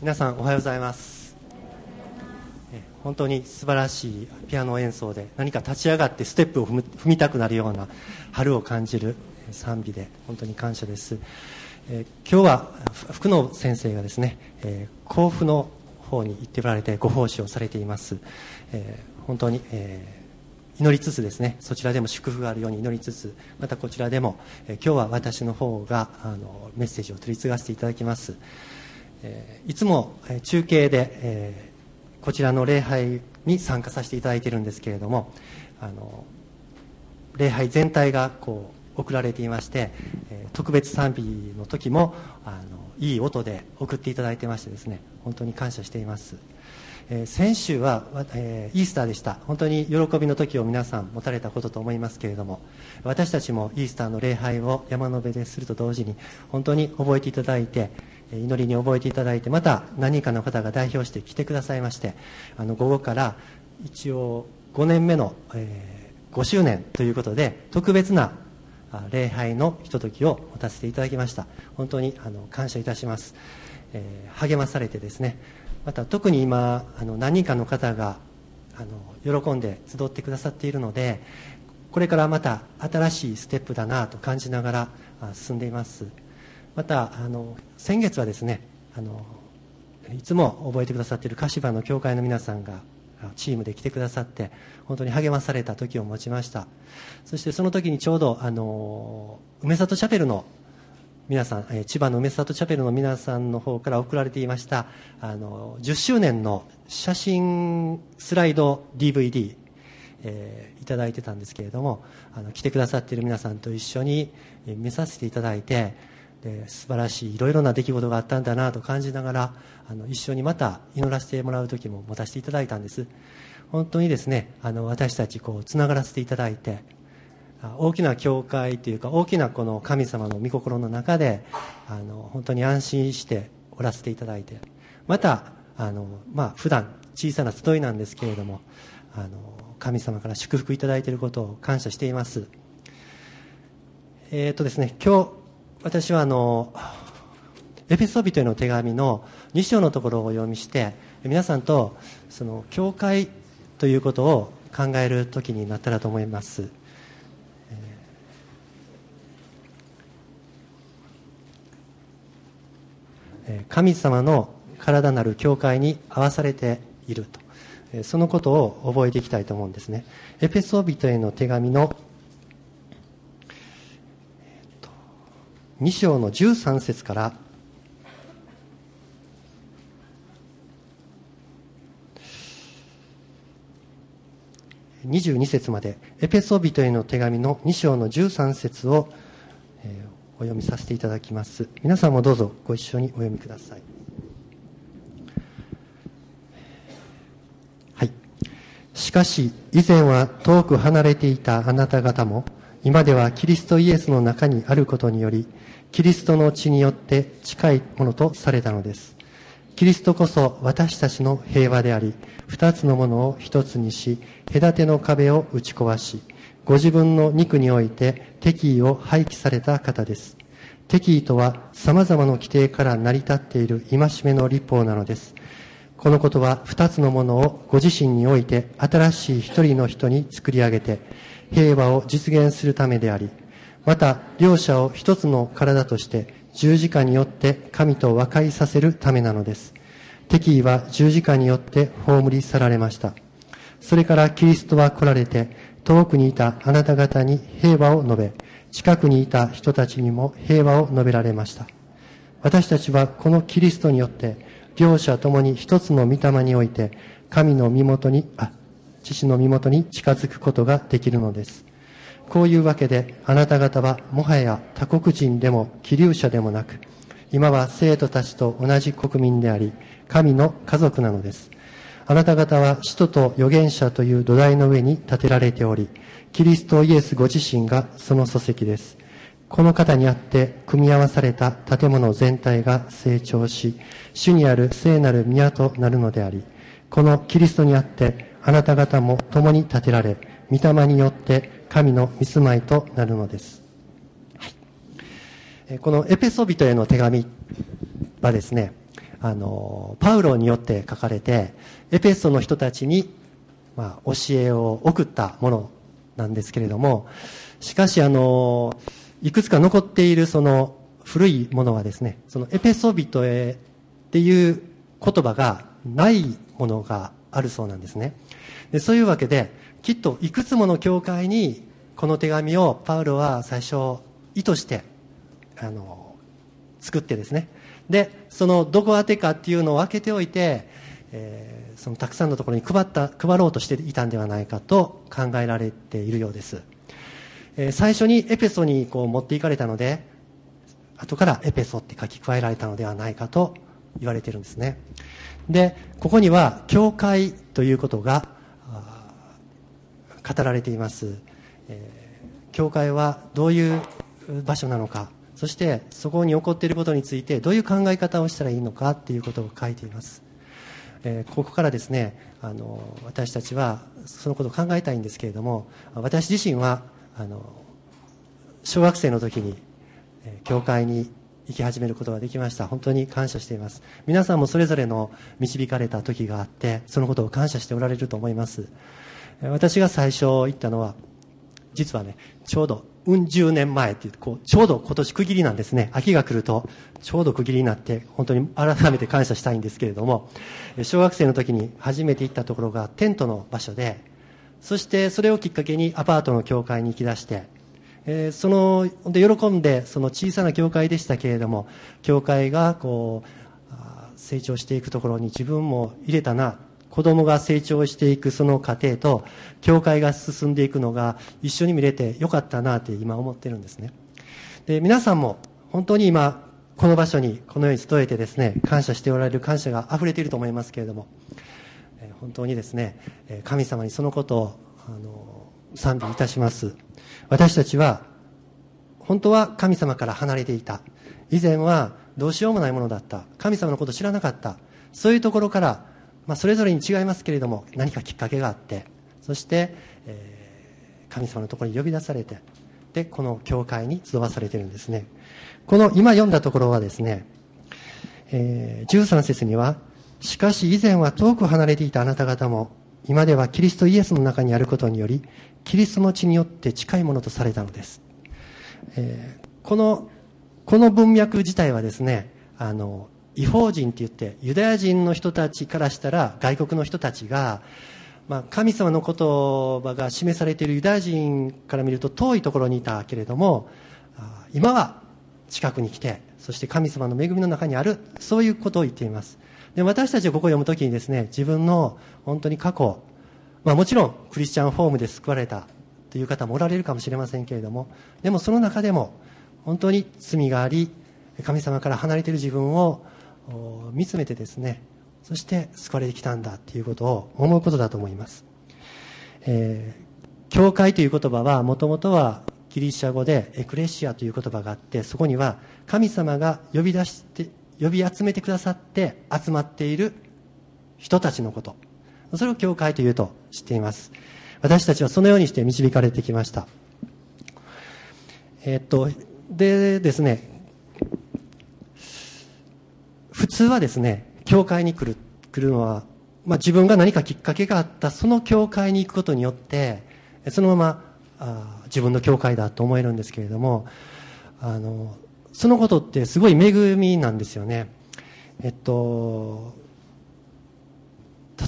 皆さんおはようございます。本当に素晴らしいピアノ演奏で何か立ち上がってステップを踏みたくなるような春を感じる賛美で本当に感謝です、今日は福野先生がですね、甲府の方に行っておられてご奉仕をされています、本当に、祈りつつですねそちらでも祝福があるように祈りつつまたこちらでも、今日は私の方があのメッセージを取り継がせていただきます、いつも中継で、こちらの礼拝に参加させていただいているんですけれどもあの礼拝全体がこう送られていまして、特別賛美の時もあのいい音で送っていただいてましてですね本当に感謝しています、先週は、イースターでした。本当に喜びの時を皆さん持たれたことと思いますけれども私たちもイースターの礼拝を山の辺ですると同時に本当に覚えていただいて祈りに覚えていただいてまた何人かの方が代表して来てくださいましてあの午後から一応5年目の、えー、5周年ということで特別な礼拝のひとときを持たせていただきました。本当にあの感謝いたします、えー、励まされてですねまた特に今あの何人かの方があの喜んで集ってくださっているのでこれからまた新しいステップだなと感じながら進んでいます。またあの先月はですねあのいつも覚えてくださっている柏の教会の皆さんがチームで来てくださって本当に励まされた時を持ちました。そしてその時にちょうどあの梅里チャペルの皆さん、え千葉の梅里チャペルの皆さんの方から送られていましたあの10周年の写真スライド DVD、えー、いただいてたんですけれどもあの来てくださっている皆さんと一緒に見させていただいてで素晴らしいいろいろな出来事があったんだなと感じながらあの一緒にまた祈らせてもらう時も持たせていただいたんです。本当にですねあの私たちこうつながらせていただいて大きな教会というか大きなこの神様の御心の中であの本当に安心しておらせていただいてまたあの、まあ、普段小さな集いなんですけれどもあの神様から祝福いただいていることを感謝しています。えっ、ー、とですね今日私はあのエペソビトへの手紙の2章のところをお読みして皆さんとその教会ということを考える時になったらと思います。神様の体なる教会に合わされていると。そのことを覚えていきたいと思うんですね。エペソビトへの手紙の2章の13節から。22節まで。エペソビトへの手紙の2章の13節を、お読みさせていただきます。皆さんもどうぞご一緒にお読みください。はい。しかし以前は遠く離れていたあなた方も今ではキリストイエスの中にあることによりキリストの血によって近いものとされたのです。キリストこそ私たちの平和であり、二つのものを一つにし、隔ての壁を打ち壊し、ご自分の肉において敵意を廃棄された方です。敵意とは様々な規定から成り立っている戒めの立法なのです。このことは二つのものをご自身において新しい一人の人に作り上げて平和を実現するためであり、また両者を一つの体として十字架によって神と和解させるためなのです。敵意は十字架によって葬り去られました。それからキリストは来られて、遠くにいたあなた方に平和を述べ、近くにいた人たちにも平和を述べられました。私たちはこのキリストによって、両者ともに一つの御霊において、神の身元に、あ、父の身元に近づくことができるのです。こういうわけで、あなた方はもはや他国人でも気流者でもなく、今は生徒たちと同じ国民であり、神の家族なのです。あなた方は使徒と預言者という土台の上に建てられており、キリストイエスご自身がその礎石です。この方にあって組み合わされた建物全体が成長し、主にある聖なる宮となるのであり、このキリストにあってあなた方も共に建てられ、御霊によって神の見住まいとなるのです。はい、このエペソビトへの手紙はですね、あのパウロによって書かれてエペソの人たちに、まあ、教えを送ったものなんですけれどもしかしあのいくつか残っているその古いものはですねそのエペソ人へっていう言葉がないものがあるそうなんですねでそういうわけできっといくつもの教会にこの手紙をパウロは最初意図してあの作ってですね。でそのどこ宛てかっていうのを分けておいて、えー、そのたくさんのところに配った配ろうとしていたんではないかと考えられているようです、えー、最初にエペソにこう持っていかれたので後からエペソって書き加えられたのではないかと言われてるんですね。でここには教会ということが語られています、えー、教会はどういう場所なのかそしてそこに起こっていることについてどういう考え方をしたらいいのかということを書いています、えー、ここからですねあの私たちはそのことを考えたいんですけれども私自身はあの小学生の時に、え、教会に生き始めることができました。本当に感謝しています。皆さんもそれぞれの導かれた時があってそのことを感謝しておられると思います。私が最初行ったのは実はねちょうどうん十年前っていうこうちょうど今年区切りなんですね。秋が来るとちょうど区切りになって本当に改めて感謝したいんですけれども小学生の時に初めて行ったところがテントの場所でそしてそれをきっかけにアパートの教会に行き出してえー、そので喜んでその小さな教会でしたけれども教会がこう成長していくところに自分も入れたな子供が成長していくその過程と教会が進んでいくのが一緒に見れてよかったなって今思ってるんですね。で皆さんも本当に今この場所にこのように集えてですね感謝しておられる感謝が溢れていると思いますけれども、本当にですね神様にそのことをあの賛美いたします。私たちは本当は神様から離れていた。以前はどうしようもないものだった。神様のことを知らなかった。そういうところから、まあ、それぞれに違いますけれども何かきっかけがあってそして、えー、神様のところに呼び出されてでこの教会に集わされているんですね。この今読んだところはですね、えー、13節にはしかし以前は遠く離れていたあなた方も今ではキリストイエスの中にあることによりキリストの血によって近いものとされたのです、えー、このこの文脈自体はですねあの違法人って言ってユダヤ人の人たちからしたら外国の人たちが、まあ、神様の言葉が示されているユダヤ人から見ると遠いところにいたけれども今は近くに来てそして神様の恵みの中にあるそういうことを言っています。で私たちがここを読むときにですね自分の本当に過去まあ、もちろんクリスチャンホームで救われたという方もおられるかもしれませんけれどもでもその中でも本当に罪があり神様から離れている自分を見つめてですねそして救われてきたんだということを思うことだと思います、えー、教会という言葉はもともとはギリシャ語でエクレシアという言葉があってそこには神様が呼び出して呼び集めてくださって集まっている人たちのこと。それを教会というと知っています。私たちはそのようにして導かれてきました。えー、っとでですね普通はですね教会に来る来るのは、まあ、自分が何かきっかけがあったその教会に行くことによってそのままあ自分の教会だと思えるんですけれどもあのそのことってすごい恵みなんですよね。えっと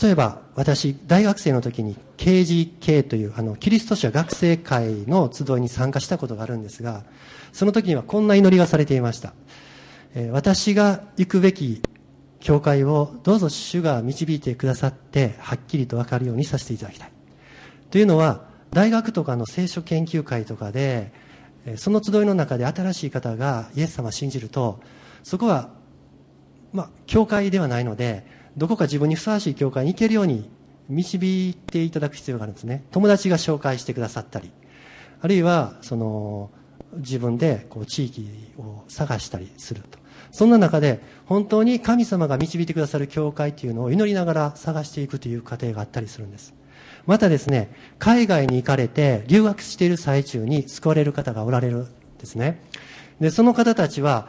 例えば私大学生の時に KGK というあのキリスト者学生会の集いに参加したことがあるんですがその時にはこんな祈りがされていました、私が行くべき教会をどうぞ主が導いてくださってはっきりと分かるようにさせていただきたい。というのは大学とかの聖書研究会とかでその集いの中で新しい方がイエス様を信じるとそこはまあ教会ではないのでどこか自分にふさわしい教会に行けるように導いていただく必要があるんですね。友達が紹介してくださったりあるいはその自分でこう地域を探したりすると。そんな中で本当に神様が導いてくださる教会というのを祈りながら探していくという過程があったりするんです。またですね海外に行かれて留学している最中に救われる方がおられるんですね。でその方たちは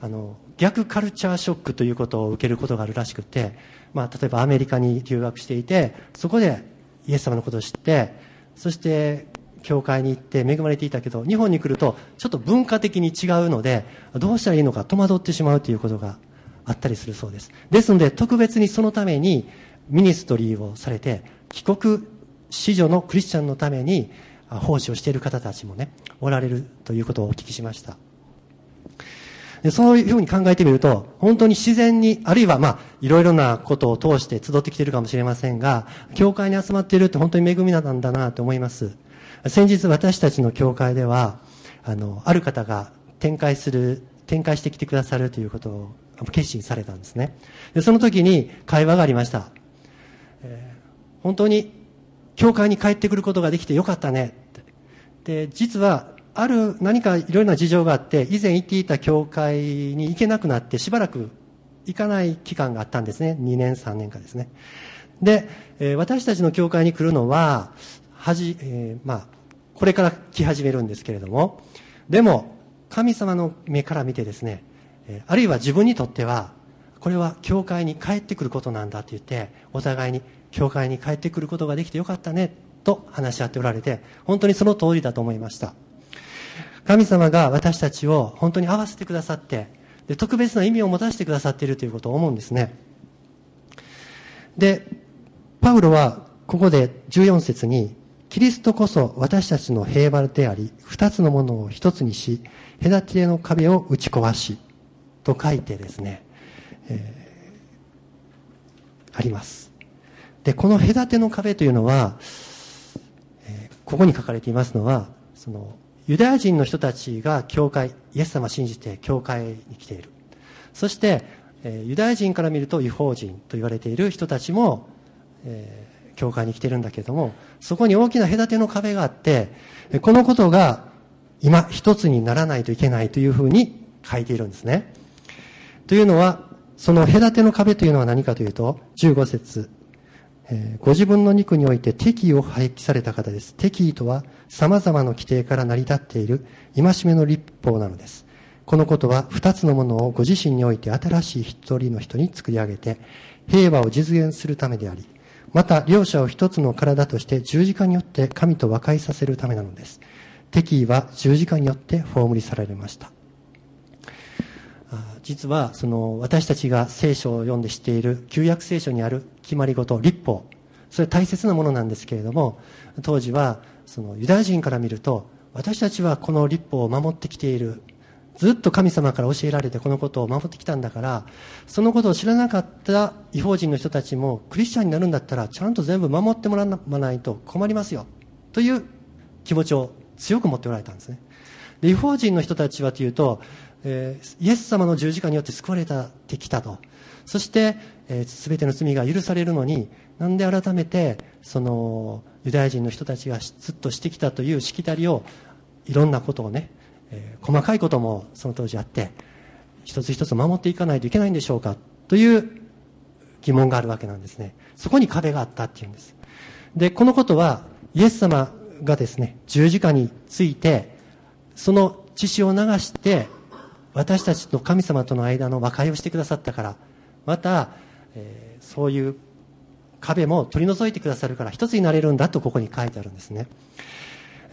あの逆カルチャーショックということを受けることがあるらしくて、まあ、例えばアメリカに留学していてそこでイエス様のことを知ってそして教会に行って恵まれていたけど日本に来るとちょっと文化的に違うのでどうしたらいいのか戸惑ってしまうということがあったりするそうです。ですので特別にそのためにミニストリーをされて帰国子女のクリスチャンのために奉仕をしている方たちもねおられるということをお聞きしました。でそういうふうに考えてみると本当に自然にあるいはまあいろいろなことを通して集ってきているかもしれませんが教会に集まっているって本当に恵みなんだなと思います。先日私たちの教会ではあのある方が展開する展開してきてくださるということを決心されたんですね。でその時に会話がありました、えー、本当に教会に帰ってくることができてよかったね。で実はある何かいろいろな事情があって以前行っていた教会に行けなくなってしばらく行かない期間があったんですね。2年3年かですね。で、えー、私たちの教会に来るのははじ、えー、まあ、これから来始めるんですけれども、でも、神様の目から見てですね、えあるいは自分にとっては、これは教会に帰ってくることなんだって言って、お互いに教会に帰ってくることができてよかったね、と話し合っておられて、本当にその通りだと思いました。神様が私たちを本当に合わせてくださって、で特別な意味を持たせてくださっているということを思うんですね。で、パウロはここで14節に、キリストこそ私たちの平和であり、二つのものを一つにし、隔ての壁を打ち壊し、と書いてですね、えー、あります。で、この隔ての壁というのは、えー、ここに書かれていますのは、その、ユダヤ人の人たちが教会、イエス様を信じて教会に来ている。そして、えー、ユダヤ人から見ると違法人と言われている人たちも、え教会に来てるんだけども、そこに大きな隔ての壁があって、このことが今一つにならないといけないというふうに書いているんですね。というのは、その隔ての壁というのは何かというと、15節、えー、ご自分の肉において敵意を廃棄された方です。敵意とは様々な規定から成り立っている戒めの立法なのです。このことは二つのものをご自身において新しい一人の人に作り上げて平和を実現するためであり、また両者を一つの体として十字架によって神と和解させるためなのです。敵意は十字架によって葬り去られました。実はその私たちが聖書を読んで知っている旧約聖書にある決まり事立法。それ大切なものなんですけれども当時はそのユダヤ人から見ると私たちはこの立法を守ってきている。ずっと神様から教えられてこのことを守ってきたんだから、そのことを知らなかった違法人の人たちも、クリスチャンになるんだったら、ちゃんと全部守ってもらわないと困りますよ。という気持ちを強く持っておられたんですね。で違法人の人たちはというと、えー、イエス様の十字架によって救われてきたと。そして、えー、全ての罪が許されるのに、なんで改めて、その、ユダヤ人の人たちがずっとしてきたというしきたりを、いろんなことをね、えー、細かいこともその当時あって一つ一つ守っていかないといけないんでしょうかという疑問があるわけなんですね。そこに壁があったっていうんです。でこのことはイエス様がですね十字架についてその血潮を流して私たちと神様との間の和解をしてくださったからまた、えー、そういう壁も取り除いてくださるから一つになれるんだとここに書いてあるんですね。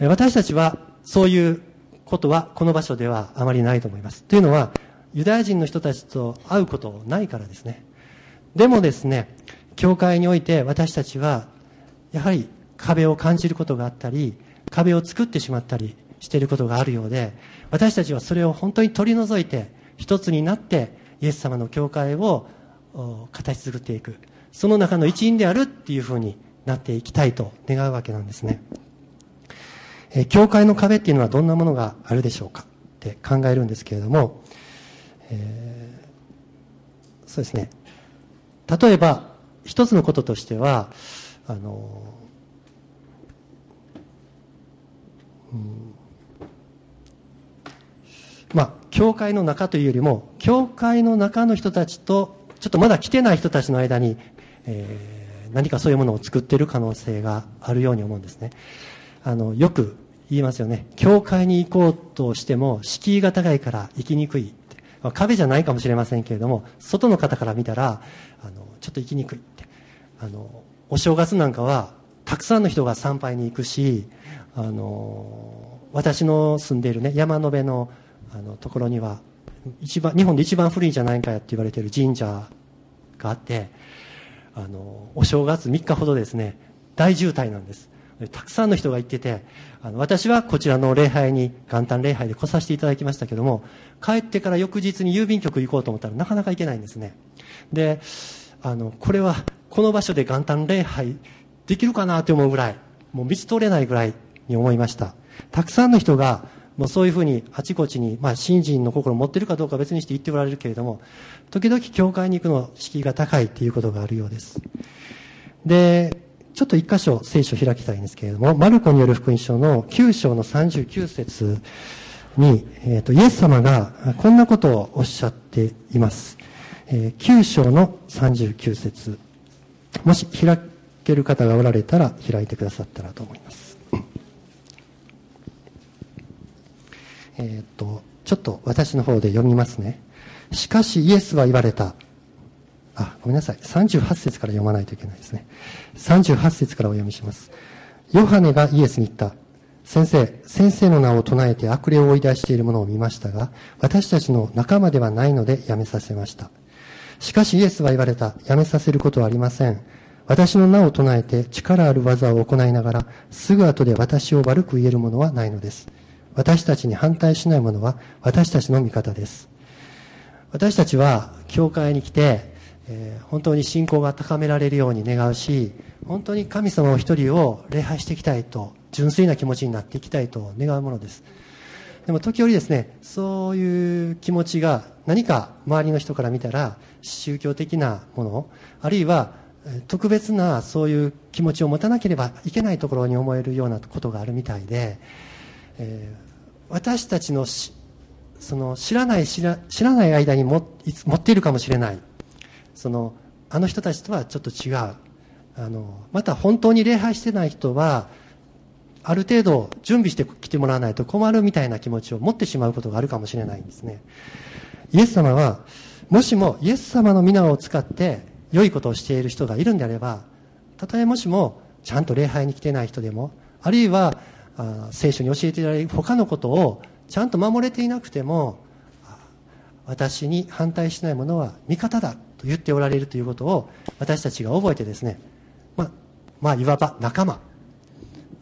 私たちはそういうことはこの場所ではあまりないと思います。というのは、ユダヤ人の人たちと会うことないからですね。でもですね、教会において私たちは、やはり壁を感じることがあったり、壁を作ってしまったりしていることがあるようで、私たちはそれを本当に取り除いて、一つになって、イエス様の教会を形作っていく。その中の一員であるっていうふうになっていきたいと願うわけなんですね。え教会の壁っていうのはどんなものがあるでしょうか？って考えるんですけれども、えー、そうですね例えば一つのこととしてはあの、うん、まあ教会の中というよりも教会の中の人たちとちょっとまだ来てない人たちの間に、えー、何かそういうものを作っている可能性があるように思うんですね。あの、よく言いますよね。教会に行こうとしても、敷居が高いから行きにくい。まあ、壁じゃないかもしれませんけれども外の方から見たらあのちょっと行きにくいってあのお正月なんかはたくさんの人が参拝に行くしあの私の住んでいる、ね、山の辺のあのところには一番日本で一番古いんじゃないかやって言われている神社があってあのお正月3日ほどですね大渋滞なんですたくさんの人が行っててあの私はこちらの礼拝に元旦礼拝で来させていただきましたけども帰ってから翌日に郵便局行こうと思ったらなかなか行けないんですね。であのこれはこの場所で元旦礼拝できるかなと思うぐらいもう道通れないぐらいに思いました。たくさんの人がもうそういうふうにあちこちに、まあ、信心の心を持っているかどうか別にして言っておられるけれども時々教会に行くの敷居が高いということがあるようです。でちょっと一箇所聖書を開きたいんですけれどもマルコによる福音書の9章の39節に、えーと、イエス様がこんなことをおっしゃっています、えー、9章の39節。もし開ける方がおられたら開いてくださったらと思います。えっ、とちょっと私の方で読みますね。しかしイエスは言われた。あ、ごめんなさい。38節から読まないといけないですね。38節からお読みします。ヨハネがイエスに言った。先生、先生の名を唱えて悪霊を追い出している者を見ましたが、私たちの仲間ではないのでやめさせました。しかしイエスは言われた。やめさせることはありません。私の名を唱えて力ある技を行いながら、すぐ後で私を悪く言える者はないのです。私たちに反対しない者は私たちの味方です。私たちは教会に来て、えー、本当に信仰が高められるように願うし本当に神様お一人を礼拝していきたいと純粋な気持ちになっていきたいと願うものです。でも時折ですねそういう気持ちが何か周りの人から見たら宗教的なものあるいは特別なそういう気持ちを持たなければいけないところに思えるようなことがあるみたいで、えー、私たちのその知らない知ら知らない間に持っているかもしれない。そのあの人たちとはちょっと違う。あのまた本当に礼拝してない人はある程度準備して来てもらわないと困るみたいな気持ちを持ってしまうことがあるかもしれないんですね。イエス様はもしもイエス様の皆を使って良いことをしている人がいるんであればたとえもしもちゃんと礼拝に来てない人でもあるいはあ聖書に教えていただいる他のことをちゃんと守れていなくても私に反対しない者は味方だ。と言っておられるということを私たちが覚えてですね、まあ、まあ、いわば仲間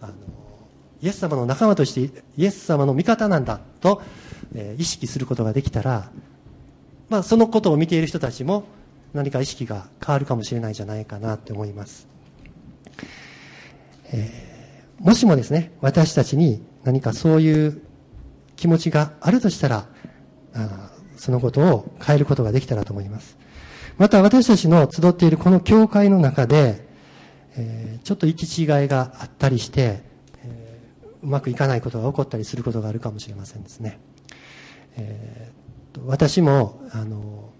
あのイエス様の仲間としてイエス様の味方なんだと、えー、意識することができたら、まあ、そのことを見ている人たちも何か意識が変わるかもしれないじゃないかなと思います、えー、もしもですね私たちに何かそういう気持ちがあるとしたらあそのことを変えることができたらと思います。また私たちの集っているこの教会の中で、えー、ちょっと行き違いがあったりして、えー、うまくいかないことが起こったりすることがあるかもしれませんですね。えー、私も、あの、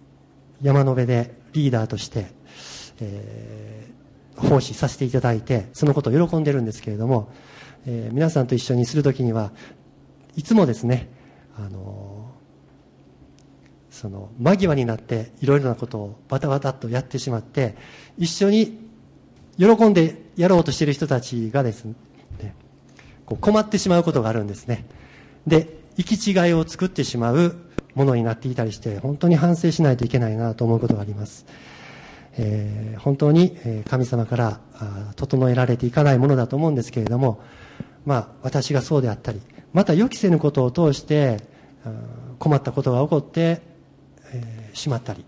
山の上でリーダーとして、えー、奉仕させていただいて、そのことを喜んでるんですけれども、えー、皆さんと一緒にするときには、いつもですね、あのその間際になっていろいろなことをバタバタとやってしまって一緒に喜んでやろうとしている人たちがですねこう困ってしまうことがあるんですね。で行き違いを作ってしまうものになっていたりして本当に反省しないといけないなと思うことがあります、えー、本当に神様から整えられていかないものだと思うんですけれどもまあ私がそうであったりまた予期せぬことを通して困ったことが起こってしまったり。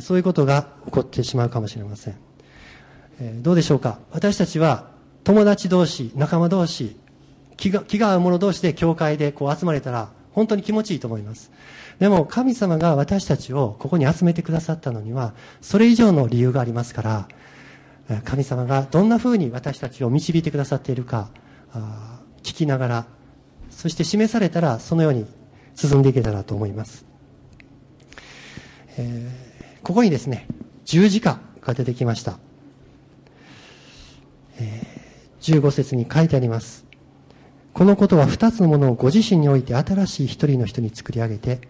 そういうことが起こってしまうかもしれません、どうでしょうか？私たちは友達同士仲間同士気が気が合う者同士で教会でこう集まれたら本当に気持ちいいと思います。でも神様が私たちをここに集めてくださったのにはそれ以上の理由がありますから神様がどんなふうに私たちを導いてくださっているか聞きながらそして示されたらそのように進んでいけたらと思います。えー、ここにですね、十字架が出てきました。えー、15節に書いてあります。このことは二つのものをご自身において新しい一人の人に作り上げて、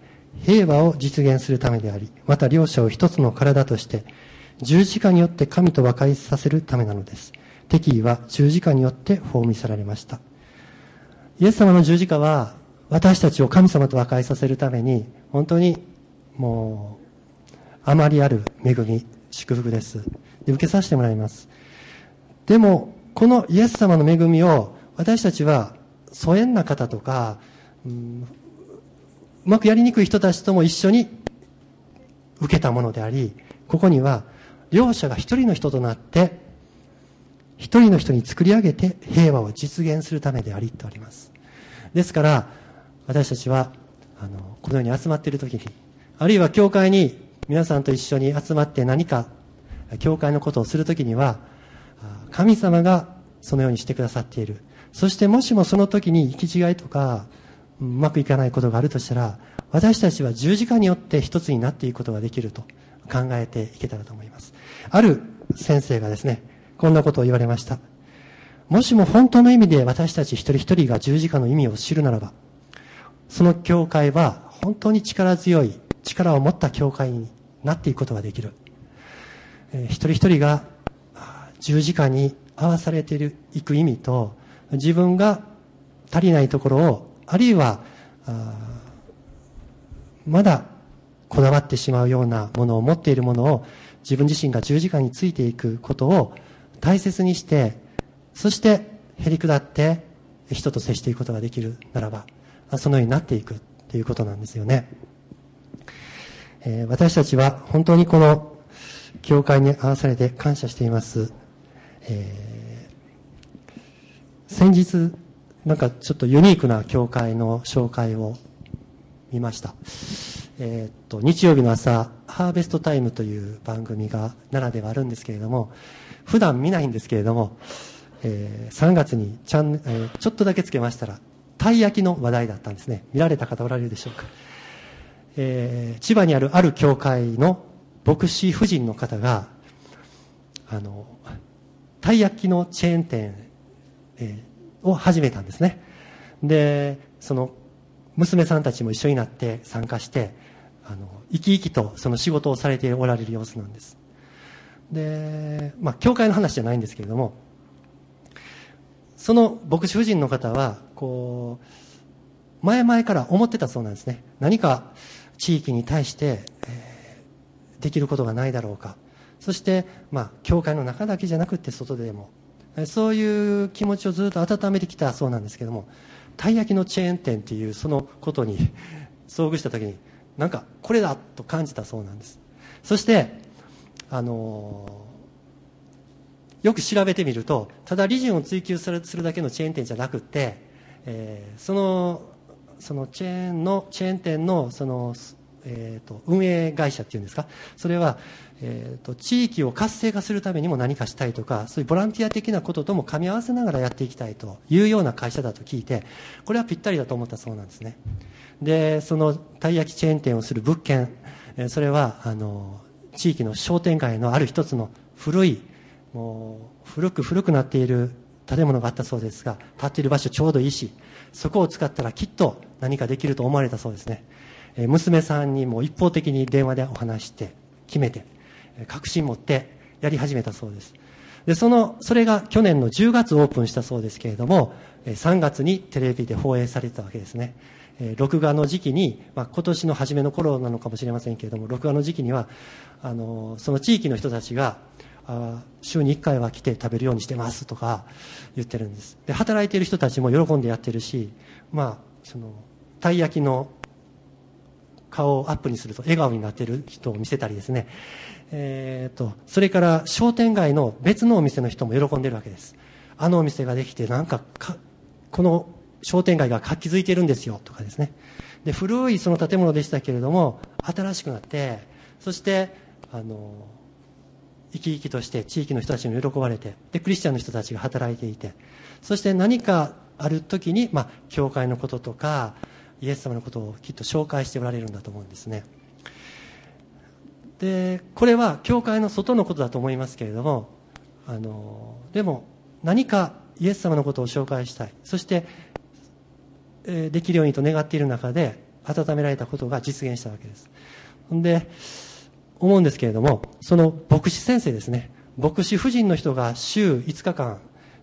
平和を実現するためであり、また両者を一つの体として、十字架によって神と和解させるためなのです。敵意は十字架によって葬り去られました。イエス様の十字架は私たちを神様と和解させるために本当にもうあまりある恵み祝福です。で受けさせてもらいます。でもこのイエス様の恵みを私たちは疎遠な方とか、うん、うまくやりにくい人たちとも一緒に受けたものでありここには両者が一人の人となって一人の人に作り上げて平和を実現するためでありとあります。ですから私たちはあのこのように集まっている時にあるいは教会に皆さんと一緒に集まって何か教会のことをする時には神様がそのようにしてくださっている。そしてもしもその時に行き違いとかうまくいかないことがあるとしたら私たちは十字架によって一つになっていくことができると考えていけたらと思います。ある先生がですねこんなことを言われました。もしも本当の意味で私たち一人一人が十字架の意味を知るならばその教会は本当に力強い力を持った教会になっていくことができる、えー、一人一人が十字架に合わされていく意味と自分が足りないところをあるいはまだこだわってしまうようなものを持っているものを自分自身が十字架についていくことを大切にしてそしてへり下って人と接していくことができるならばそのようになっていくということなんですよね、え、私たちは本当にこの教会に合わされて感謝しています、えー、先日なんかちょっとユニークな教会の紹介を見ました。えー、っと日曜日の朝「ハーベストタイム」という番組が奈良ではあるんですけれども普段見ないんですけれども、えー、3月にちゃん、えー、ちょっとだけつけましたらたい焼きの話題だったんですね。見られた方おられるでしょうか、えー、千葉にあるある教会の牧師夫人の方があのたい焼きのチェーン店、えー、を始めたんですね。でその娘さんたちも一緒になって参加してあの生き生きとその仕事をされておられる様子なんです。でまあ教会の話じゃないんですけれどもその牧師夫人の方はこう前々から思ってたそうなんですね。何か地域に対して、えー、できることがないだろうか。そして、まあ、教会の中だけじゃなくて外でも。そういう気持ちをずっと温めてきたそうなんですけどもたい焼きのチェーン店っていうそのことに遭遇した時になんかこれだと感じたそうなんです。そしてあのー、よく調べてみるとただ利潤を追求するだけのチェーン店じゃなくて、えー、そのそのチェーンのチェーン店のその、えーと、運営会社っていうんですか？それは、えーと、地域を活性化するためにも何かしたいとかそういうボランティア的なこととも噛み合わせながらやっていきたいというような会社だと聞いてこれはぴったりだと思ったそうなんですね。でそのたい焼きチェーン店をする物件それはあの地域の商店街のある一つの古いもう古く古くなっている建物があったそうですが建っている場所ちょうどいいしそこを使ったらきっと何かできると思われたそうですね、え娘さんにも一方的に電話でお話して決めて確信持ってやり始めたそうです。でそのそれが去年の10月オープンしたそうですけれども3月にテレビで放映されてたわけですね。録画の時期に、まあ、今年の初めの頃なのかもしれませんけれども録画の時期にはあのその地域の人たちがあ週に1回は来て食べるようにしてますとか言ってるんです。で働いてる人たちも喜んでやってるし、まあ、そのたい焼きの顔をアップにすると笑顔になってる人を見せたりですね、えーと、それから商店街の別のお店の人も喜んでるわけです。あのお店ができてなんかこの商店街が活気づいてるんですよとかですね。で古いその建物でしたけれども新しくなってそしてあの生き生きとして地域の人たちに喜ばれてでクリスチャンの人たちが働いていてそして何かある時に、まあ、教会のこととかイエス様のことをきっと紹介しておられるんだと思うんですね。でこれは教会の外のことだと思いますけれどもあのでも何かイエス様のことを紹介したい。そして、えー、できるようにと願っている中で温められたことが実現したわけです。で思うんですけれどもその牧師先生ですね。牧師夫人の人が週5日間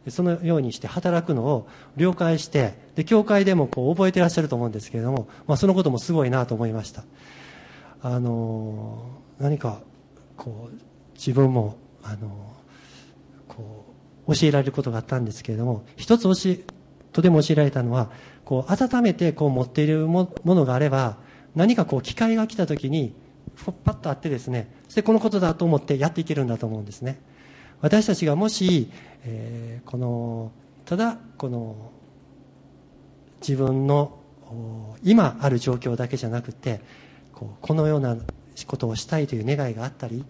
そのようにして働くのを了解してで教会でもこう覚えてらっしゃると思うんですけれども、まあ、そのこともすごいなと思いました。あの何かこう自分もあのこう教えられることがあったんですけれども一つ教えとても教えられたのはこう温めてこう持っているものがあれば何かこう機会が来た時にパッとあってですねそしてこのことだと思ってやっていけるんだと思うんですね。私たちがもし、えー、このただこの自分の今ある状況だけじゃなくてこうこのようなことをしたいという願いがあったり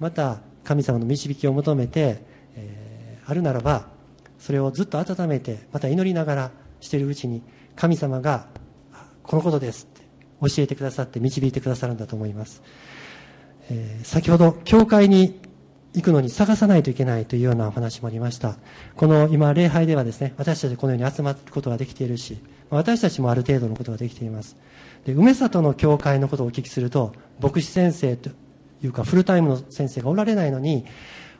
また神様の導きを求めて、えー、あるならばそれをずっと温めてまた祈りながらしているうちに神様がこのことです。教えてくださって導いてくださるんだと思います、えー、先ほど教会に行くのに探さないといけないというようなお話もありました。この今礼拝ではですね私たちこのように集まることができているし私たちもある程度のことができています。で梅里の教会のことをお聞きすると牧師先生というかフルタイムの先生がおられないのに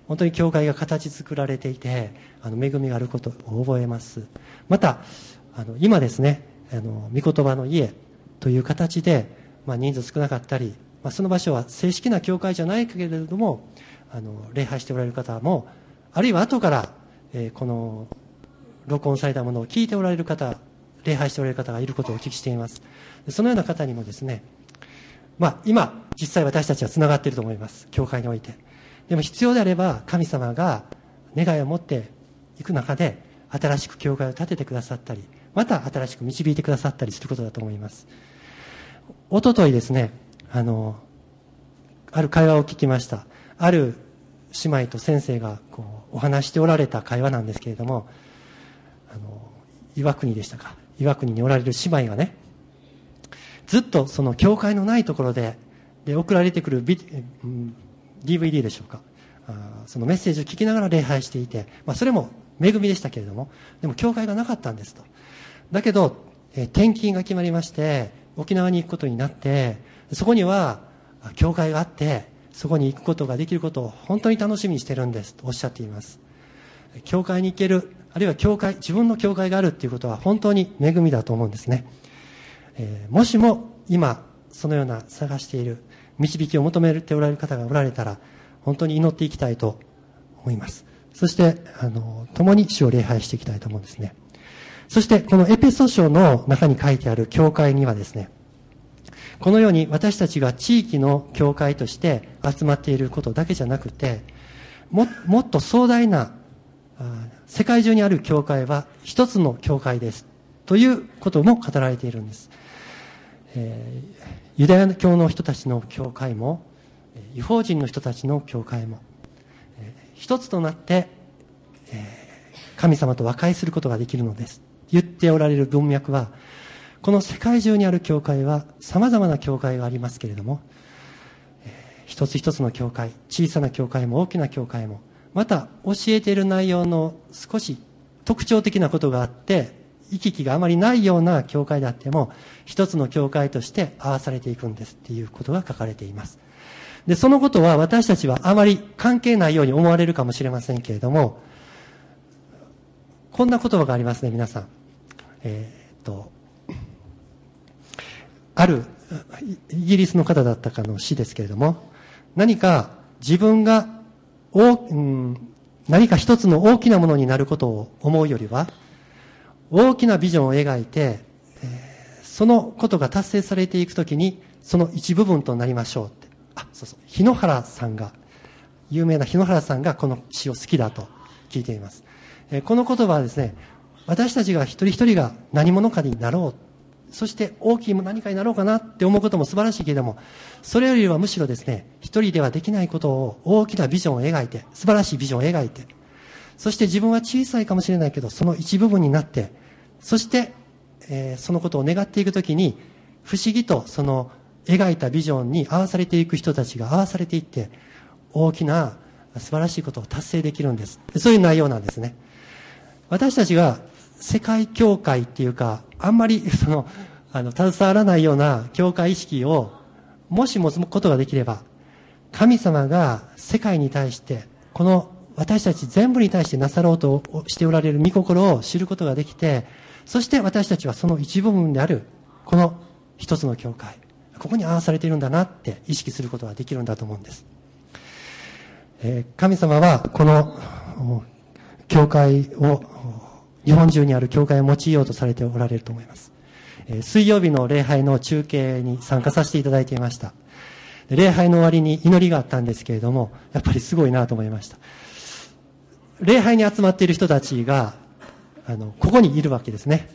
本当に教会が形作られていてあの恵みがあることを覚えます。またあの今ですねあの御言葉の家という形で、まあ、人数少なかったり、まあ、その場所は正式な教会じゃないけれどもあの礼拝しておられる方もあるいは後から、えー、この録音されたものを聞いておられる方礼拝しておられる方がいることをお聞きしています。そのような方にもですねまあ今実際私たちはつながっていると思います。教会において。でも必要であれば神様が願いを持っていく中で新しく教会を建ててくださったりまた新しく導いてくださったりすることだと思います。おとといですねあのある会話を聞きました。ある姉妹と先生がこうお話しておられた会話なんですけれどもあの岩国でしたか。岩国におられる姉妹がねずっとその教会のないところでで送られてくるビ、DVD でしょうか。あそのメッセージを聞きながら礼拝していて、まあ、それも恵みでしたけれどもでも教会がなかったんですと。だけど、え転勤が決まりまして沖縄に行くことになってそこには教会があってそこに行くことができることを本当に楽しみにしてるんですとおっしゃっています。教会に行けるあるいは教会自分の教会があるっていうことは本当に恵みだと思うんですね、えー、もしも今そのような探している導きを求めておられる方がおられたら本当に祈っていきたいと思います。そしてあの共に主を礼拝していきたいと思うんですね。そしてこのエペソ書の中に書いてある教会にはですねこのように私たちが地域の教会として集まっていることだけじゃなくてももっと壮大な世界中にある教会は一つの教会ですということも語られているんです、えー、ユダヤ教の人たちの教会も違法人の人たちの教会も、えー、一つとなって、えー、神様と和解することができるのです。言っておられる文脈はこの世界中にある教会は様々な教会がありますけれども、えー、一つ一つの教会小さな教会も大きな教会もまた教えている内容の少し特徴的なことがあって行き来があまりないような教会であっても一つの教会として合わされていくんですっていうことが書かれています。でそのことは私たちはあまり関係ないように思われるかもしれませんけれどもこんな言葉がありますね皆さん。えー、っとあるイギリスの方だったかの詩ですけれども、何か自分が大、うん、何か一つの大きなものになることを思うよりは、大きなビジョンを描いて、えー、そのことが達成されていくときに、その一部分となりましょうって。あ、そうそう。日野原さんが、有名な日野原さんがこの詩を好きだと聞いています。えー、この言葉はですね、私たちが一人一人が何者かになろうそして大きい何かになろうかなって思うことも素晴らしいけれども、それよりはむしろですね、一人ではできないことを大きなビジョンを描いて、素晴らしいビジョンを描いて、そして自分は小さいかもしれないけど、その一部分になって、そして、えー、そのことを願っていくときに、不思議とその描いたビジョンに合わされていく人たちが合わされていって、大きな素晴らしいことを達成できるんです。そういう内容なんですね。私たちが世界教会っていうか、あんまり その、あの携わらないような教会意識をもし持つことができれば神様が世界に対してこの私たち全部に対してなさろうとしておられる御心を知ることができてそして私たちはその一部分であるこの一つの教会ここに合わされているんだなって意識することができるんだと思うんです、えー、神様はこの教会を日本中にある教会を用いようとされておられると思います、え、水曜日の礼拝の中継に参加させていただいていました。礼拝の終わりに祈りがあったんですけれどもやっぱりすごいなと思いました。礼拝に集まっている人たちがあのここにいるわけですね。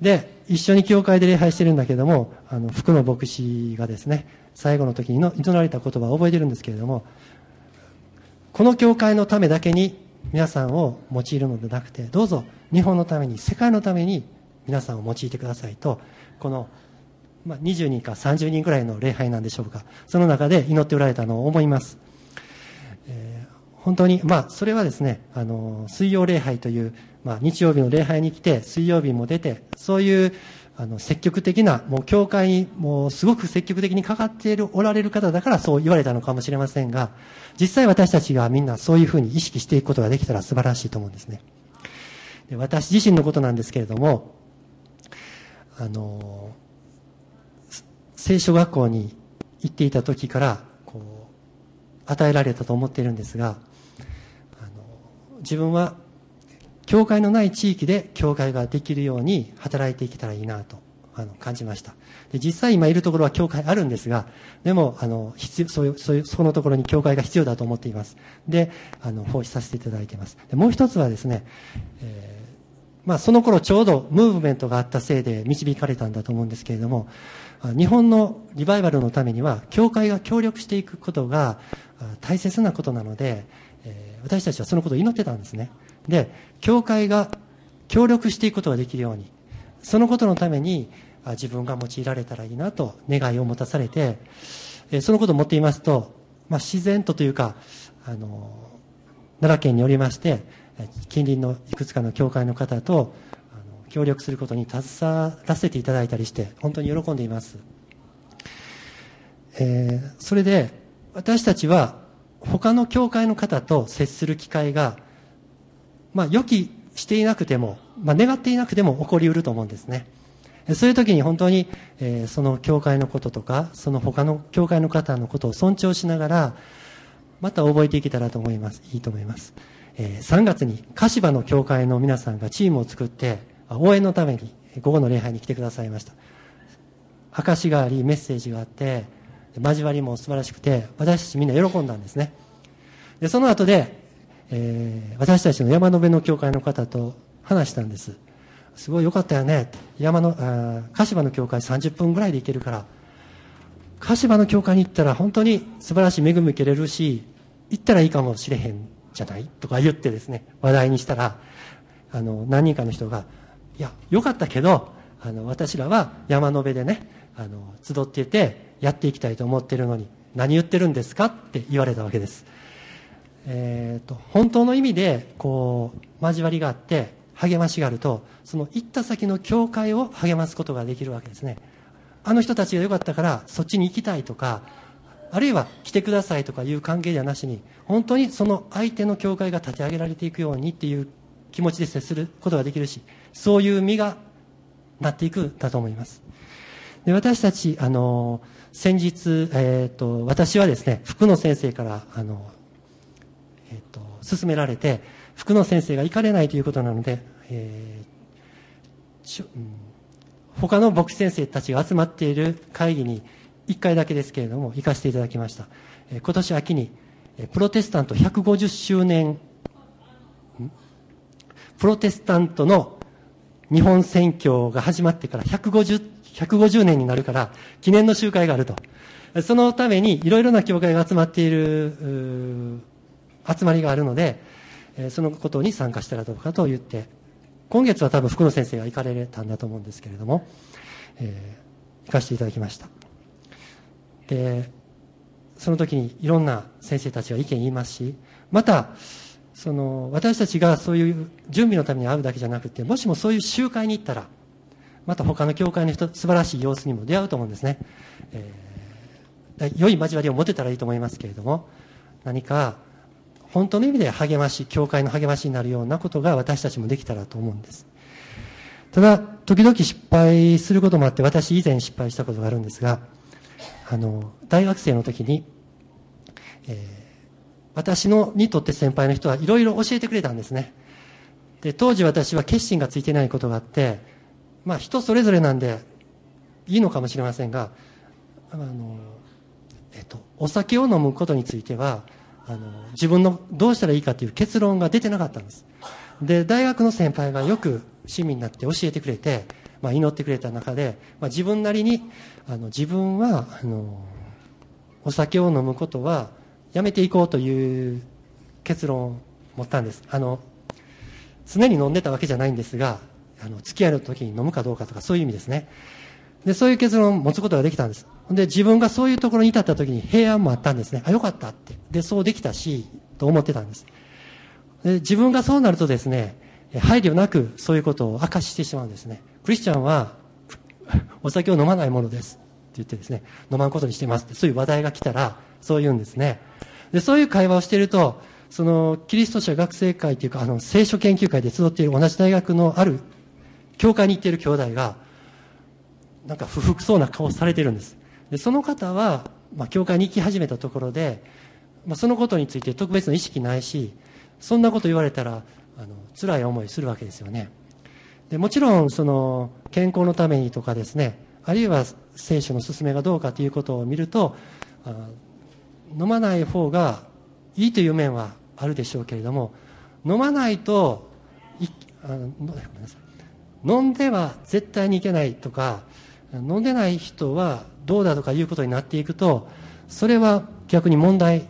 で一緒に教会で礼拝してるんだけどもあの福野牧師がですね最後の時に祈られた言葉を覚えてるんですけれどもこの教会のためだけに皆さんを用いるのでなくてどうぞ日本のために世界のために皆さんを用いてくださいとこの、まあ、20人か30人ぐらいの礼拝なんでしょうか。その中で祈っておられたのを思います、えー、本当にまあそれはですねあの水曜礼拝というまあ、日曜日の礼拝に来て、水曜日も出て、そういうあの積極的な、もう教会にもうすごく積極的にかかっている、おられる方だからそう言われたのかもしれませんが、実際私たちがみんなそういうふうに意識していくことができたら素晴らしいと思うんですね。で私自身のことなんですけれども、あの、聖書学校に行っていた時から、こう、与えられたと思っているんですが、あの自分は教会のない地域で教会ができるように働いていけたらいいなとあの感じました。で実際今いるところは教会あるんですがでもあの必要そういうそういうそのところに教会が必要だと思っています。であの奉仕させていただいています。でもう一つはですね、えー、まあ、その頃ちょうどムーブメントがあったせいで導かれたんだと思うんですけれども日本のリバイバルのためには教会が協力していくことが大切なことなので、えー、私たちはそのことを祈ってたんですね。で教会が協力していくことができるようにそのことのために自分が用いられたらいいなと願いを持たされてそのことを持っていますと、まあ、自然とというかあの奈良県におりまして近隣のいくつかの教会の方と協力することに携わらせていただいたりして本当に喜んでいます、えー、それで私たちは他の教会の方と接する機会がまあ、予期していなくても、まあ、願っていなくても起こりうると思うんですね。そういう時に本当に、えー、その教会のこととか、その他の教会の方のことを尊重しながら、また覚えていけたらと思います。いいと思います。えー、3月に柏の教会の皆さんがチームを作って、応援のために午後の礼拝に来てくださいました。証があり、メッセージがあって、交わりも素晴らしくて、私たちみんな喜んだんですね。で、その後で、えー、私たちの山辺の教会の方と話したんです。すごい良かったよね。山のあ柏の教会30分ぐらいで行けるから。柏の教会に行ったら本当に素晴らしい恵み受けれるし行ったらいいかもしれへんじゃない？とか言ってですね話題にしたらあの何人かの人が「いや良かったけどあの私らは山の辺でねあの集っていてやっていきたいと思ってるのに何言ってるんですか?」って言われたわけです。えーと、本当の意味でこう交わりがあって励ましがあるとその行った先の教会を励ますことができるわけですね。あの人たちが良かったからそっちに行きたいとかあるいは来てくださいとかいう関係ではなしに本当にその相手の教会が立ち上げられていくようにっていう気持ちで接することができるしそういう身がなっていくんだと思います。で私たちあの先日、えーと、私はですね福野先生からあの、勧められて福野先生が行かれないということなので、えー、他の牧師先生たちが集まっている会議に1回だけですけれども行かせていただきました、えー、今年秋にプロテスタント150周年プロテスタントの日本宣教が始まってから150 150年になるから記念の集会があると。そのためにいろいろな教会が集まっている集まりがあるので、えそのことに参加したらどうかと言って今月は多分福野先生が行かれたんだと思うんですけれども、えー、行かせていただきました。でその時にいろんな先生たちが意見言いますしまたその私たちがそういう準備のために会うだけじゃなくてもしもそういう集会に行ったらまた他の教会の人素晴らしい様子にも出会うと思うんですね、えー、良い交わりを持てたらいいと思いますけれども何か本当の意味で励まし教会の励ましになるようなことが私たちもできたらと思うんです。ただ時々失敗することもあって私以前失敗したことがあるんですがあの大学生の時に、えー私のにとって先輩の人はいろいろ教えてくれたんですね。で当時私は決心がついてないことがあってまあ人それぞれなんでいいのかもしれませんがあの、えっと、お酒を飲むことについてはあの自分のどうしたらいいかという結論が出てなかったんです。で大学の先輩がよく親身になって教えてくれて、まあ、祈ってくれた中で、まあ、自分なりにあの自分はあのお酒を飲むことはやめていこうという結論を持ったんです。あの常に飲んでたわけじゃないんですがあの付き合いの時に飲むかどうかとかそういう意味ですね。でそういう結論を持つことができたんです。で自分がそういうところに至った時に平安もあったんですね。あよかったって。でそうできたしと思ってたんです。で自分がそうなるとですね配慮なくそういうことを明かしてしまうんですね。クリスチャンは お酒を飲まないものです。って言ってですね飲まんことにしてますって。そういう話題が来たらそう言うんですね。でそういう会話をしているとそのキリスト者学生会というかあの聖書研究会で集っている同じ大学のある教会に行っている兄弟がなんか不服そうな顔されてるんです。でその方は、まあ、教会に行き始めたところで、まあ、そのことについて特別な意識ないしそんなこと言われたらあの辛い思いするわけですよね。でもちろんその健康のためにとかですねあるいは聖書の勧めがどうかということを見ると飲まない方がいいという面はあるでしょうけれども飲まないとあの飲んでは絶対にいけないとか飲んでない人はどうだとかいうことになっていくとそれは逆に問題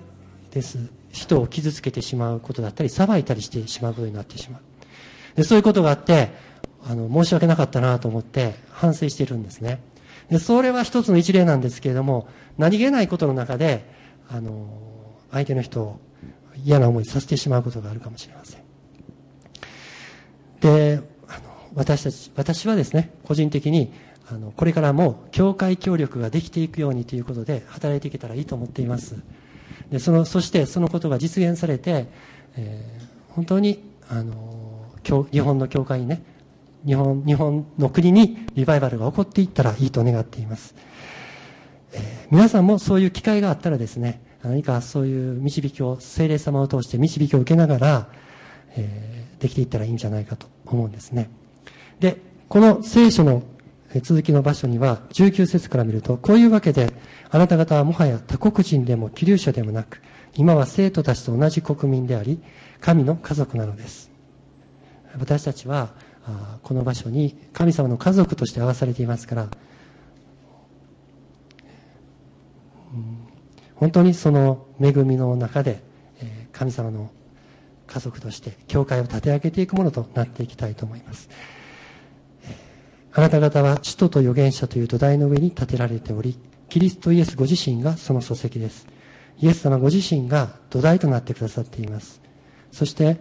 です。人を傷つけてしまうことだったり裁いたりしてしまうことになってしまう。でそういうことがあってあの申し訳なかったなと思って反省しているんですね。でそれは一つの一例なんですけれども何気ないことの中であの相手の人を嫌な思いさせてしまうことがあるかもしれません。であの私たち私はですね個人的にあのこれからも教会協力ができていくようにということで働いていけたらいいと思っています。でそのそしてそのことが実現されて、えー、本当にあの日本の教会にね日本日本の国にリバイバルが起こっていったらいいと願っています。えー、皆さんもそういう機会があったらですね何かそういう導きを精霊様を通して導きを受けながら、えー、できていったらいいんじゃないかと思うんですね。でこの聖書の続きの場所には19節から見るとこういうわけであなた方はもはや他国人でも気流者でもなく今は生徒たちと同じ国民であり神の家族なのです。私たちはこの場所に神様の家族として合わされていますから本当にその恵みの中で神様の家族として教会を立て上げていくものとなっていきたいと思います。あなた方は使徒と預言者という土台の上に立てられておりキリストイエスご自身がその礎石です。イエス様ご自身が土台となってくださっています。そして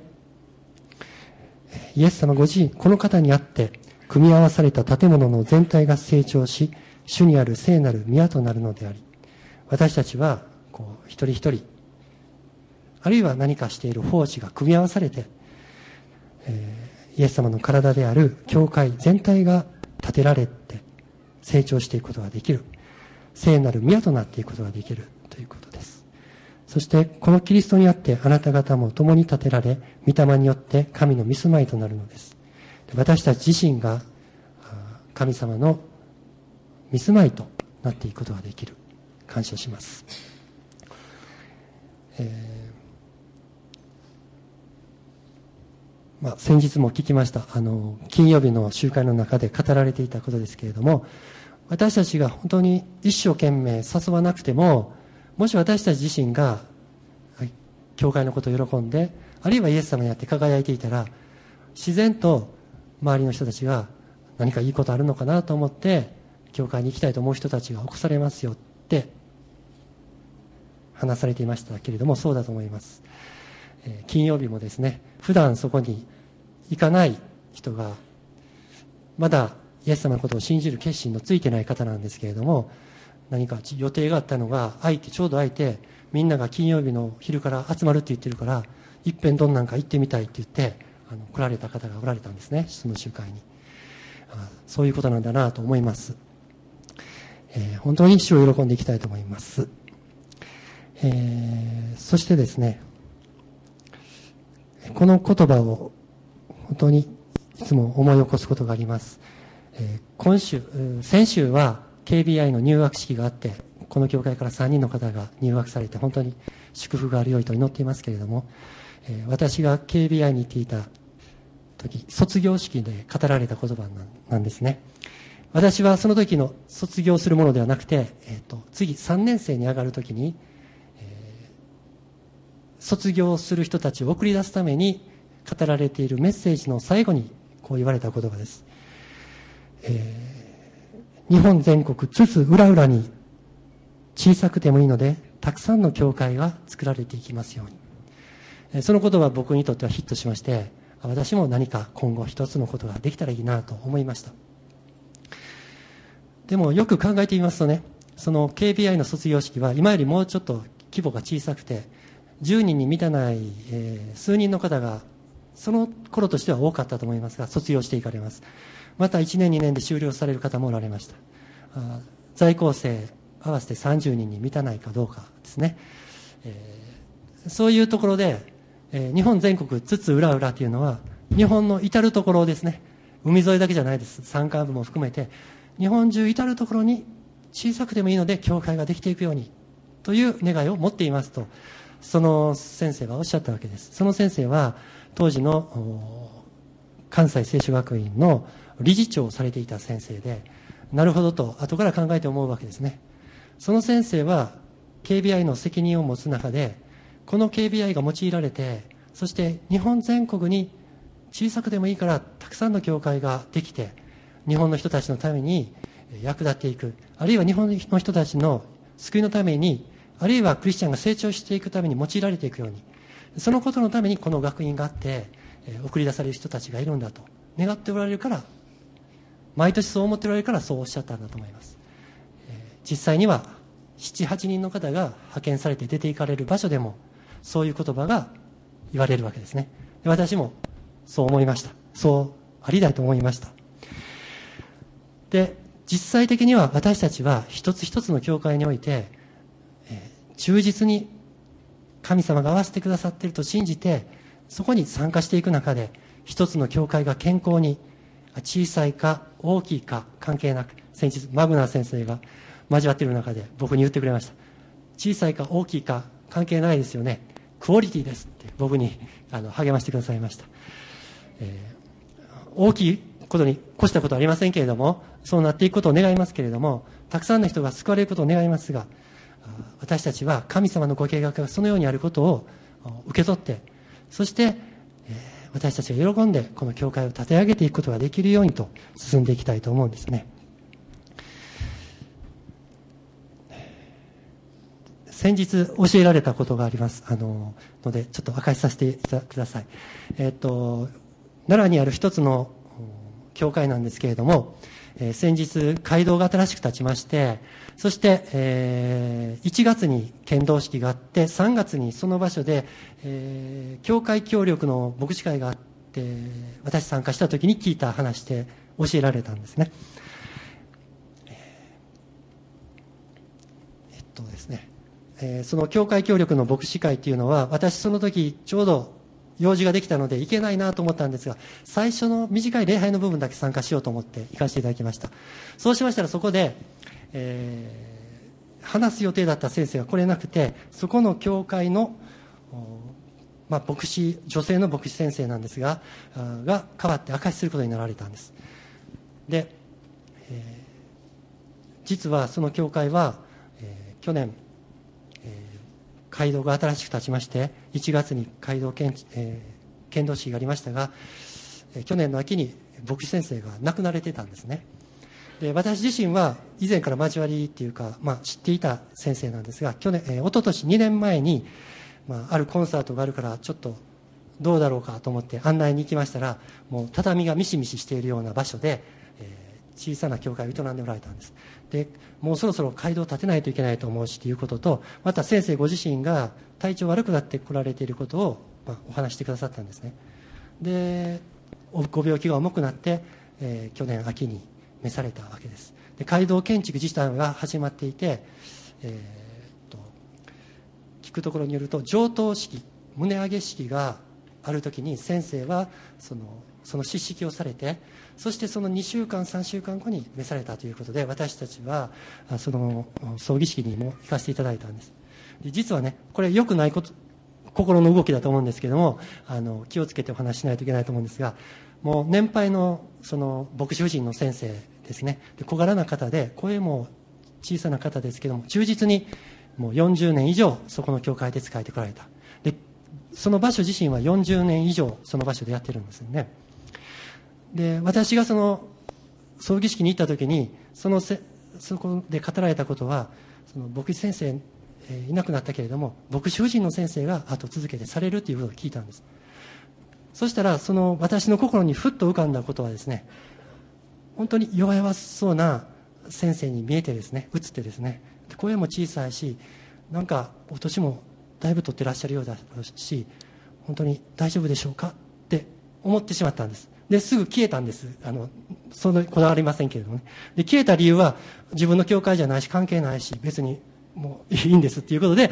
イエス様ご自身この方にあって組み合わされた建物の全体が成長し主にある聖なる宮となるのであり私たちはこう一人一人あるいは何かしている奉仕が組み合わされて、えー、イエス様の体である教会全体が建てられて成長していくことができる。聖なる宮となっていくことができるということです。そしてこのキリストにあってあなた方も共に建てられ御霊によって神の見住まいとなるのです。私たち自身が神様の見住まいとなっていくことができる。感謝します。えー、まあ、先日も聞きましたあの金曜日の集会の中で語られていたことですけれども私たちが本当に一生懸命誘わなくてももし私たち自身が教会のことを喜んであるいはイエス様にあって輝いていたら自然と周りの人たちが何かいいことあるのかなと思って教会に行きたいと思う人たちが起こされますよって話されていましたけれどもそうだと思います、え、金曜日もですね普段そこに行かない人がまだイエス様のことを信じる決心のついてない方なんですけれども何か予定があったのが空いてちょうど空いてみんなが金曜日の昼から集まるって言ってるからいっぺんどんなんか行ってみたいって言ってあの来られた方がおられたんですねその集会に。あそういうことなんだなと思います、えー、本当に主を喜んでいきたいと思います、えー、そしてですねこの言葉を本当にいつも思い起こすことがあります、え、今週先週は KBI の入学式があってこの教会から3人の方が入学されて本当に祝福があるようにと祈っていますけれども、え、私が KBI に行っていた時卒業式で語られた言葉なんですね。私はその時の卒業するものではなくて、えーと、次3年生に上がる時に、卒業する人たちを送り出すために語られているメッセージの最後にこう言われた言葉です、えー、日本全国津々浦々に小さくてもいいのでたくさんの教会が作られていきますように。そのことは僕にとってはヒットしまして私も何か今後一つのことができたらいいなと思いました。でもよく考えてみますとねその KBI の卒業式は今よりもうちょっと規模が小さくて10人に満たない、えー、数人の方がその頃としては多かったと思いますが卒業していかれます。また1年2年で終了される方もおられました。在校生合わせて30人に満たないかどうかですね、えー、そういうところで、えー、日本全国津々浦々というのは日本の至る所ですね。海沿いだけじゃないです。山間部も含めて日本中至る所に小さくてもいいので教会ができていくようにという願いを持っていますと。その先生がおっしゃったわけです。その先生は当時の関西聖書学院の理事長をされていた先生でなるほどと後から考えて思うわけですね。その先生は KBI の責任を持つ中でこの KBI が用いられてそして日本全国に小さくでもいいからたくさんの教会ができて日本の人たちのために役立っていく。あるいは日本の人たちの救いのためにあるいはクリスチャンが成長していくために用いられていくようにそのことのためにこの学院があって送り出される人たちがいるんだと。願っておられるから毎年そう思っておられるからそうおっしゃったんだと思います。実際には78人の方が派遣されて出て行かれる場所でもそういう言葉が言われるわけですね。私もそう思いました。そうありだいと思いました。で実際的には私たちは一つ一つの教会において、忠実に神様が合わせてくださっていると信じてそこに参加していく中で一つの教会が健康に小さいか大きいか関係なく先日マグナー先生が交わっている中で僕に言ってくれました。小さいか大きいか関係ないですよね。クオリティですって僕にあの励ましてくださいました、えー、大きいことに越したことはありませんけれどもそうなっていくことを願いますけれどもたくさんの人が救われることを願いますが私たちは神様のご計画がそのようにあることを受け取ってそして、私たちが喜んでこの教会を立て上げていくことができるようにと進んでいきたいと思うんですね。先日教えられたことがあります。あののでちょっと明かしさせてください、えっと、奈良にある一つの教会なんですけれども、えー、先日街道が新しく立ちましてそして、えー、1月に剣道式があって3月にその場所で、えー、教会協力の牧師会があって私参加した時に聞いた話で教えられたんですね。えっとですね。えー、その教会協力の牧師会っていうのは私その時ちょうど用事ができたので行けないなと思ったんですが最初の短い礼拝の部分だけ参加しようと思って行かせていただきました。そうしましたらそこで、えー、話す予定だった先生が来れなくてそこの教会のまあ、牧師女性の牧師先生なんですがが代わって証しすることになられたんです。で、えー、実はその教会は、えー、去年街道が新しく立ちまして1月に街道県,、えー、県道式がありましたが、え、去年の秋に牧師先生が亡くなれてたんですね。で私自身は以前から交わりっていうか、まあ、知っていた先生なんですが去年、えー、一昨年2年前に、まあ、あるコンサートがあるからちょっとどうだろうかと思って案内に行きましたらもう畳がミシミシしているような場所で、え小さな教会を営んでおられたんです。でもうそろそろ街道を建てないといけないと思うしということとまた先生ご自身が体調悪くなってこられていることを、まあ、お話してくださったんですね。でご病気が重くなって、えー、去年秋に召されたわけです。で街道建築自体が始まっていて、えー、と聞くところによると上等式胸上げ式がある時に先生はそのその叱式をされてそしてその2週間3週間後に召されたということで私たちはその葬儀式にも行かせていただいたんです。で実はねこれ良くないこと心の動きだと思うんですけどもあの気をつけてお話ししないといけないと思うんですがもう年配のその牧師夫人の先生ですね。で小柄な方で声も小さな方ですけども忠実にもう40年以上そこの教会で仕えてこられた。でその場所自身は40年以上その場所でやってるんですよね。で私がその葬儀式に行った時にそのせそこで語られたことはその牧師先生、えー、いなくなったけれども牧師夫人の先生が後続けてされるということを聞いたんです。そしたらその私の心にふっと浮かんだことはですね本当に弱々そうな先生に見えてですね映ってですね声も小さいしなんかお年もだいぶ取ってらっしゃるようだし本当に大丈夫でしょうかって思ってしまったんです。ですぐ消えたんです。あのそのこだわりませんけれどもね。で消えた理由は自分の教会じゃないし関係ないし別にもういいんですっていうことで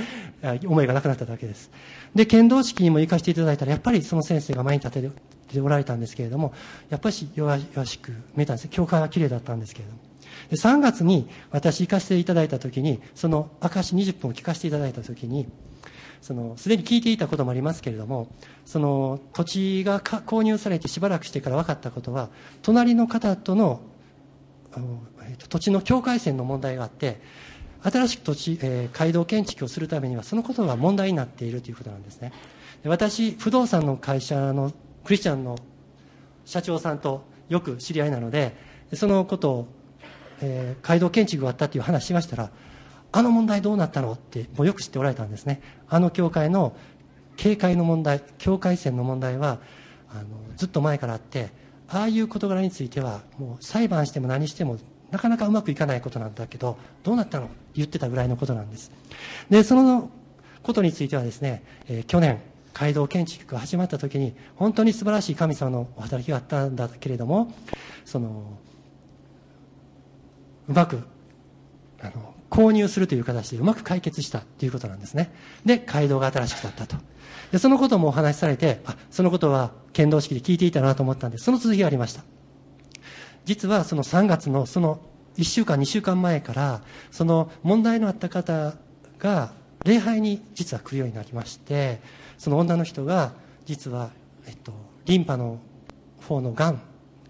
思いがなくなっただけです。で剣道式にも行かせていただいたらやっぱりその先生が前に立てておられたんですけれどもやっぱり弱々しく見えたんです。教会は綺麗だったんですけれども。で3月に私行かせていただいた時にその証20分を聞かせていただいた時にそのすでに聞いていたこともありますけれどもその土地が購入されてしばらくしてから分かったことは隣の方とのの、えー、と土地の境界線の問題があって新しく土地、えー、街道建築をするためにはそのことが問題になっているということなんですね。で私不動産の会社のクリスチャンの社長さんとよく知り合いなのでそのことを、えー、街道建築があったという話しましたらあの問題どうなったの？ってもうよく知っておられたんですね。あの教会の警戒の問題境界線の問題はあのずっと前からあってああいう事柄についてはもう裁判しても何してもなかなかうまくいかないことなんだけどどうなったの？言ってたぐらいのことなんです。でそのことについてはですね、えー、去年街道建築が始まった時に本当に素晴らしい神様のお働きがあったんだけれどもそのうまく購入するという形でうまく解決したということなんですね。で、街道が新しくなったと。で、そのこともお話しされて、あ、そのことは剣道式で聞いていたなと思ったんで、その続きがありました。実はその3月のその1週間、2週間前から、その問題のあった方が礼拝に実は来るようになりまして、その女の人が実は、えっと、リンパの方のがん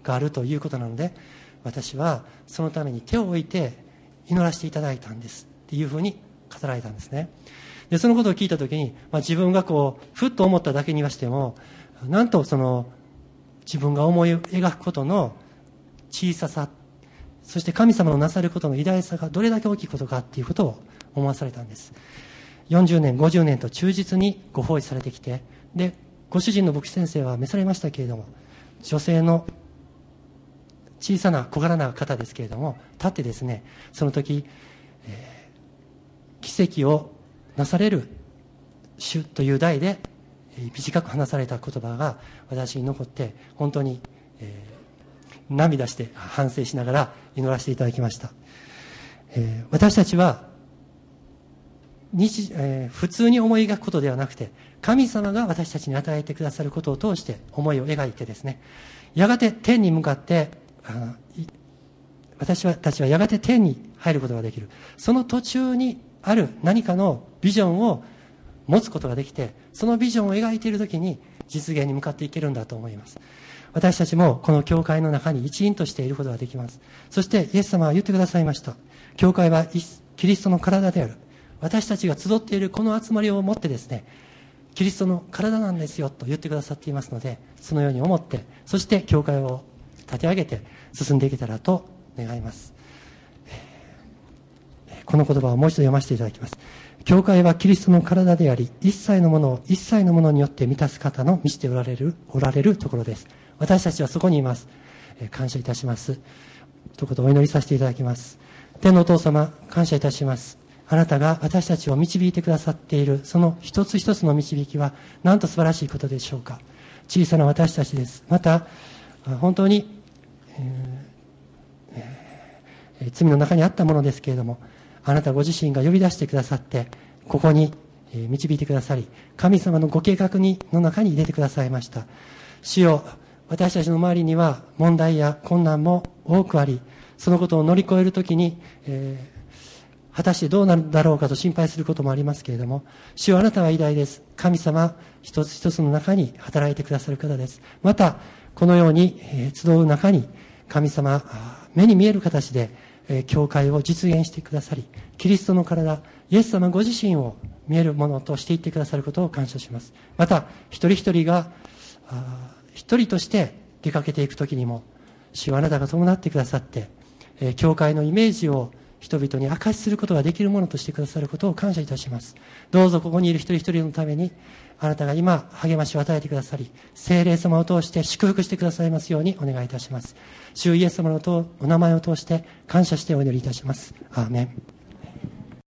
があるということなので、私はそのために手を置いて祈らせていただいたんですっていうふうに語られたんですね。でそのことを聞いた時に、まあ、自分がこうふっと思っただけにはしてもなんとその自分が思い描くことの小ささそして神様のなさることの偉大さがどれだけ大きいことかっていうことを思わされたんです。40年50年と忠実にご奉仕されてきてでご主人の牧師先生は召されましたけれども女性の小さな小柄な方ですけれども立ってですねその時、えー、奇跡をなされる主という題で、えー、短く話された言葉が私に残って本当に、えー、涙して反省しながら祈らせていただきました、えー、私たちは日、えー、普通に思い描くことではなくて神様が私たちに与えてくださることを通して思いを描いてですねやがて天に向かって私たちはやがて天に入ることができる。その途中にある何かのビジョンを持つことができてそのビジョンを描いている時に実現に向かっていけるんだと思います。私たちもこの教会の中に一員としていることができます。そしてイエス様は言ってくださいました。教会はキリストの体である。私たちが集っているこの集まりをもってですねキリストの体なんですよと言ってくださっていますのでそのように思ってそして教会を立て上げて進んでいけたらと願います。この言葉をもう一度読ませていただきます。教会はキリストの体であり、一切のものを一切のものによって満たす方の満ちておられる、おられるところです。私たちはそこにいます。感謝いたします。一言お祈りさせていただきます天のお父様感謝いたしますあなたが私たちを導いてくださっているその一つ一つの導きはなんと素晴らしいことでしょうか小さな私たちですまた本当に、えー、罪の中にあったものですけれどもあなたご自身が呼び出してくださってここに導いてくださり神様のご計画にの中に入れてくださいました。主よ私たちの周りには問題や困難も多くありそのことを乗り越えるときに、えー、果たしてどうなるだろうかと心配することもありますけれども主よあなたは偉大です。神様一つ一つの中に働いてくださる方です。またこのように、集う中に神様目に見える形で、教会を実現してくださりキリストの体イエス様ご自身を見えるものとしていってくださることを感謝します。また一人一人が一人として出かけていく時にも主はあなたが伴ってくださって、教会のイメージを人々に明かしすることができるものとしてくださることを感謝いたします。どうぞここにいる一人一人のためにあなたが今励ましを与えてくださり精霊様を通して祝福してくださいますようにお願いいたします。主イエス様のお名前を通して感謝してお祈りいたします。アーメン。